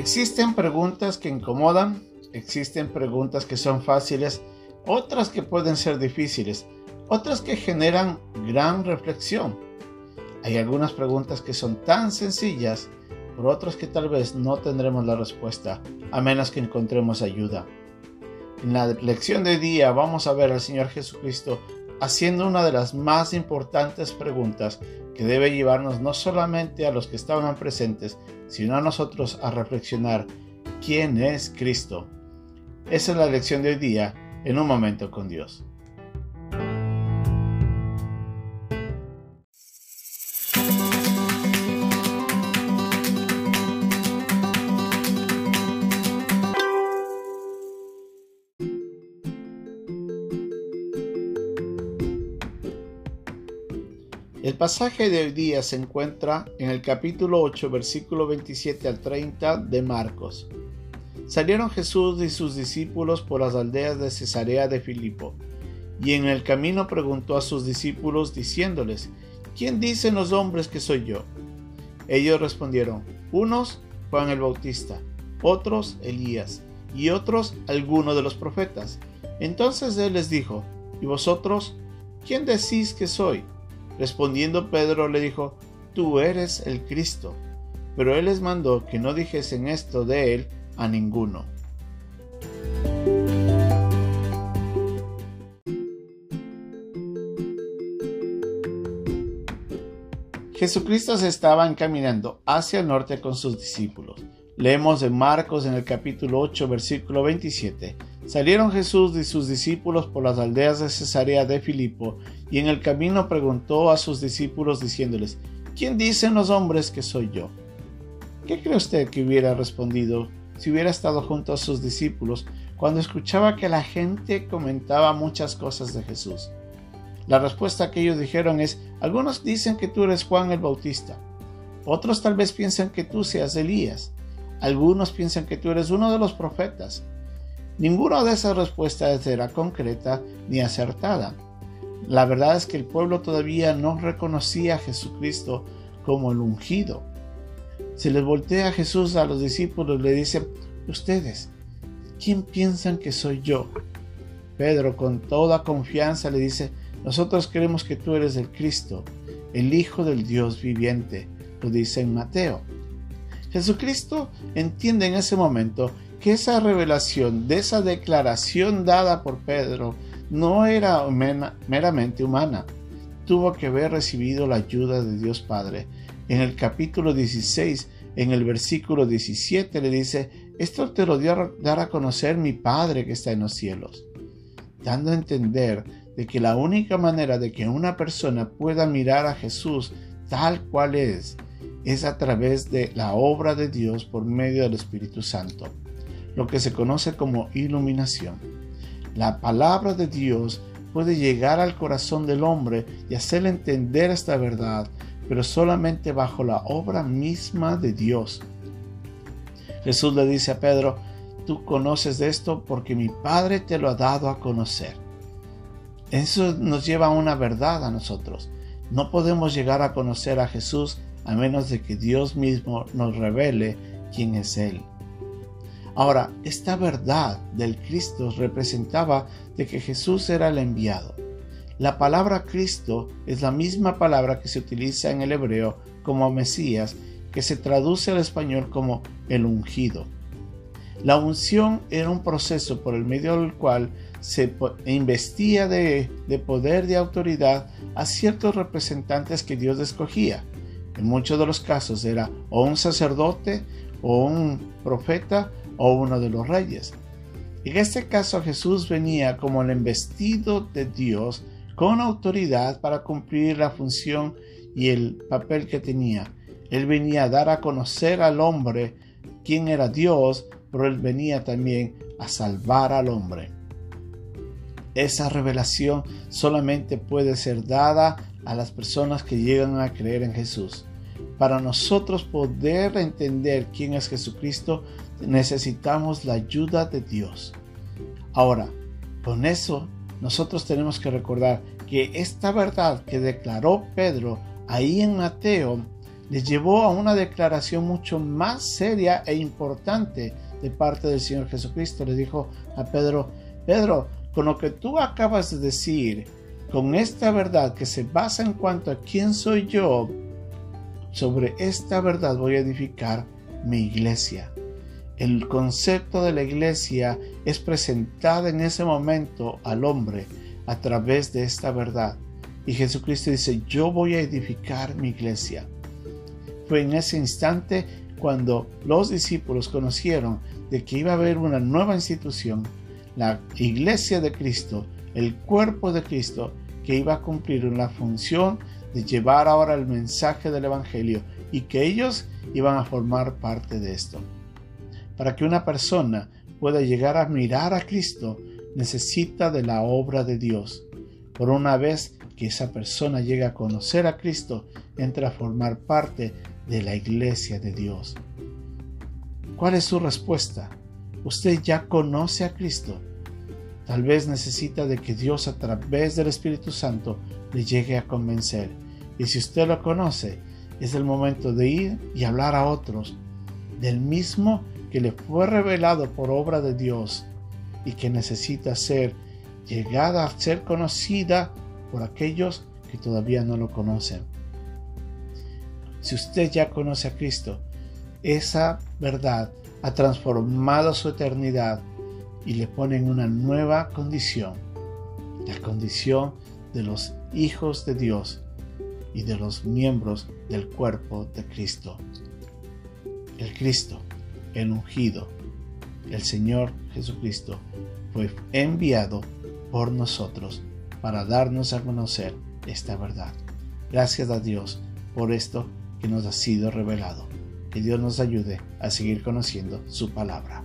Existen preguntas que incomodan, existen preguntas que son fáciles, otras que pueden ser difíciles, otras que generan gran reflexión. Hay algunas preguntas que son tan sencillas, por otras que tal vez no tendremos la respuesta, a menos que encontremos ayuda. En la lección de día vamos a ver al Señor Jesucristo haciendo una de las más importantes preguntas que debe llevarnos no solamente a los que estaban presentes, sino a nosotros a reflexionar quién es Cristo. Esa es la lección de hoy día en un momento con Dios. El pasaje de hoy día se encuentra en el capítulo 8, versículo 27 al 30 de Marcos. Salieron Jesús y sus discípulos por las aldeas de Cesarea de Filipo, y en el camino preguntó a sus discípulos diciéndoles, ¿quién dicen los hombres que soy yo? Ellos respondieron, unos Juan el Bautista, otros Elías, y otros alguno de los profetas. Entonces él les dijo, ¿y vosotros quién decís que soy? Respondiendo Pedro le dijo, Tú eres el Cristo. Pero él les mandó que no dijesen esto de él a ninguno. Jesucristo se estaba encaminando hacia el norte con sus discípulos. Leemos en Marcos en el capítulo 8, versículo 27. Salieron Jesús y sus discípulos por las aldeas de Cesarea de Filipo, y en el camino preguntó a sus discípulos diciéndoles, ¿quién dicen los hombres que soy yo? ¿Qué cree usted que hubiera respondido si hubiera estado junto a sus discípulos cuando escuchaba que la gente comentaba muchas cosas de Jesús? La respuesta que ellos dijeron es, algunos dicen que tú eres Juan el Bautista, otros tal vez piensan que tú seas Elías, algunos piensan que tú eres uno de los profetas, Ninguna de esas respuestas era concreta ni acertada. La verdad es que el pueblo todavía no reconocía a Jesucristo como el ungido. Se les voltea a Jesús a los discípulos y le dice, ustedes, ¿quién piensan que soy yo? Pedro con toda confianza le dice, nosotros creemos que tú eres el Cristo, el Hijo del Dios viviente, lo dice en Mateo. Jesucristo entiende en ese momento que esa revelación, de esa declaración dada por Pedro, no era meramente humana. Tuvo que haber recibido la ayuda de Dios Padre. En el capítulo 16, en el versículo 17, le dice, esto te lo dio a dar a conocer mi Padre que está en los cielos, dando a entender de que la única manera de que una persona pueda mirar a Jesús tal cual es, es a través de la obra de Dios por medio del Espíritu Santo lo que se conoce como iluminación. La palabra de Dios puede llegar al corazón del hombre y hacerle entender esta verdad, pero solamente bajo la obra misma de Dios. Jesús le dice a Pedro, tú conoces de esto porque mi Padre te lo ha dado a conocer. Eso nos lleva a una verdad a nosotros. No podemos llegar a conocer a Jesús a menos de que Dios mismo nos revele quién es Él. Ahora, esta verdad del Cristo representaba de que Jesús era el enviado. La palabra Cristo es la misma palabra que se utiliza en el hebreo como Mesías, que se traduce al español como el ungido. La unción era un proceso por el medio del cual se investía de, de poder de autoridad a ciertos representantes que Dios escogía. En muchos de los casos era o un sacerdote o un profeta o uno de los reyes. En este caso Jesús venía como el investido de Dios con autoridad para cumplir la función y el papel que tenía. Él venía a dar a conocer al hombre quién era Dios, pero él venía también a salvar al hombre. Esa revelación solamente puede ser dada a las personas que llegan a creer en Jesús. Para nosotros poder entender quién es Jesucristo, necesitamos la ayuda de Dios. Ahora, con eso, nosotros tenemos que recordar que esta verdad que declaró Pedro ahí en Mateo, le llevó a una declaración mucho más seria e importante de parte del Señor Jesucristo. Le dijo a Pedro, Pedro, con lo que tú acabas de decir, con esta verdad que se basa en cuanto a quién soy yo, sobre esta verdad voy a edificar mi iglesia. El concepto de la iglesia es presentado en ese momento al hombre a través de esta verdad. Y Jesucristo dice, yo voy a edificar mi iglesia. Fue en ese instante cuando los discípulos conocieron de que iba a haber una nueva institución, la iglesia de Cristo, el cuerpo de Cristo, que iba a cumplir una función de llevar ahora el mensaje del Evangelio y que ellos iban a formar parte de esto. Para que una persona pueda llegar a mirar a Cristo, necesita de la obra de Dios. Por una vez que esa persona llega a conocer a Cristo, entra a formar parte de la iglesia de Dios. ¿Cuál es su respuesta? Usted ya conoce a Cristo. Tal vez necesita de que Dios a través del Espíritu Santo le llegue a convencer. Y si usted lo conoce, es el momento de ir y hablar a otros del mismo que le fue revelado por obra de Dios y que necesita ser llegada a ser conocida por aquellos que todavía no lo conocen. Si usted ya conoce a Cristo, esa verdad ha transformado su eternidad y le pone en una nueva condición, la condición de los hijos de Dios y de los miembros del cuerpo de Cristo. El Cristo, el ungido, el Señor Jesucristo, fue enviado por nosotros para darnos a conocer esta verdad. Gracias a Dios por esto que nos ha sido revelado. Que Dios nos ayude a seguir conociendo su palabra.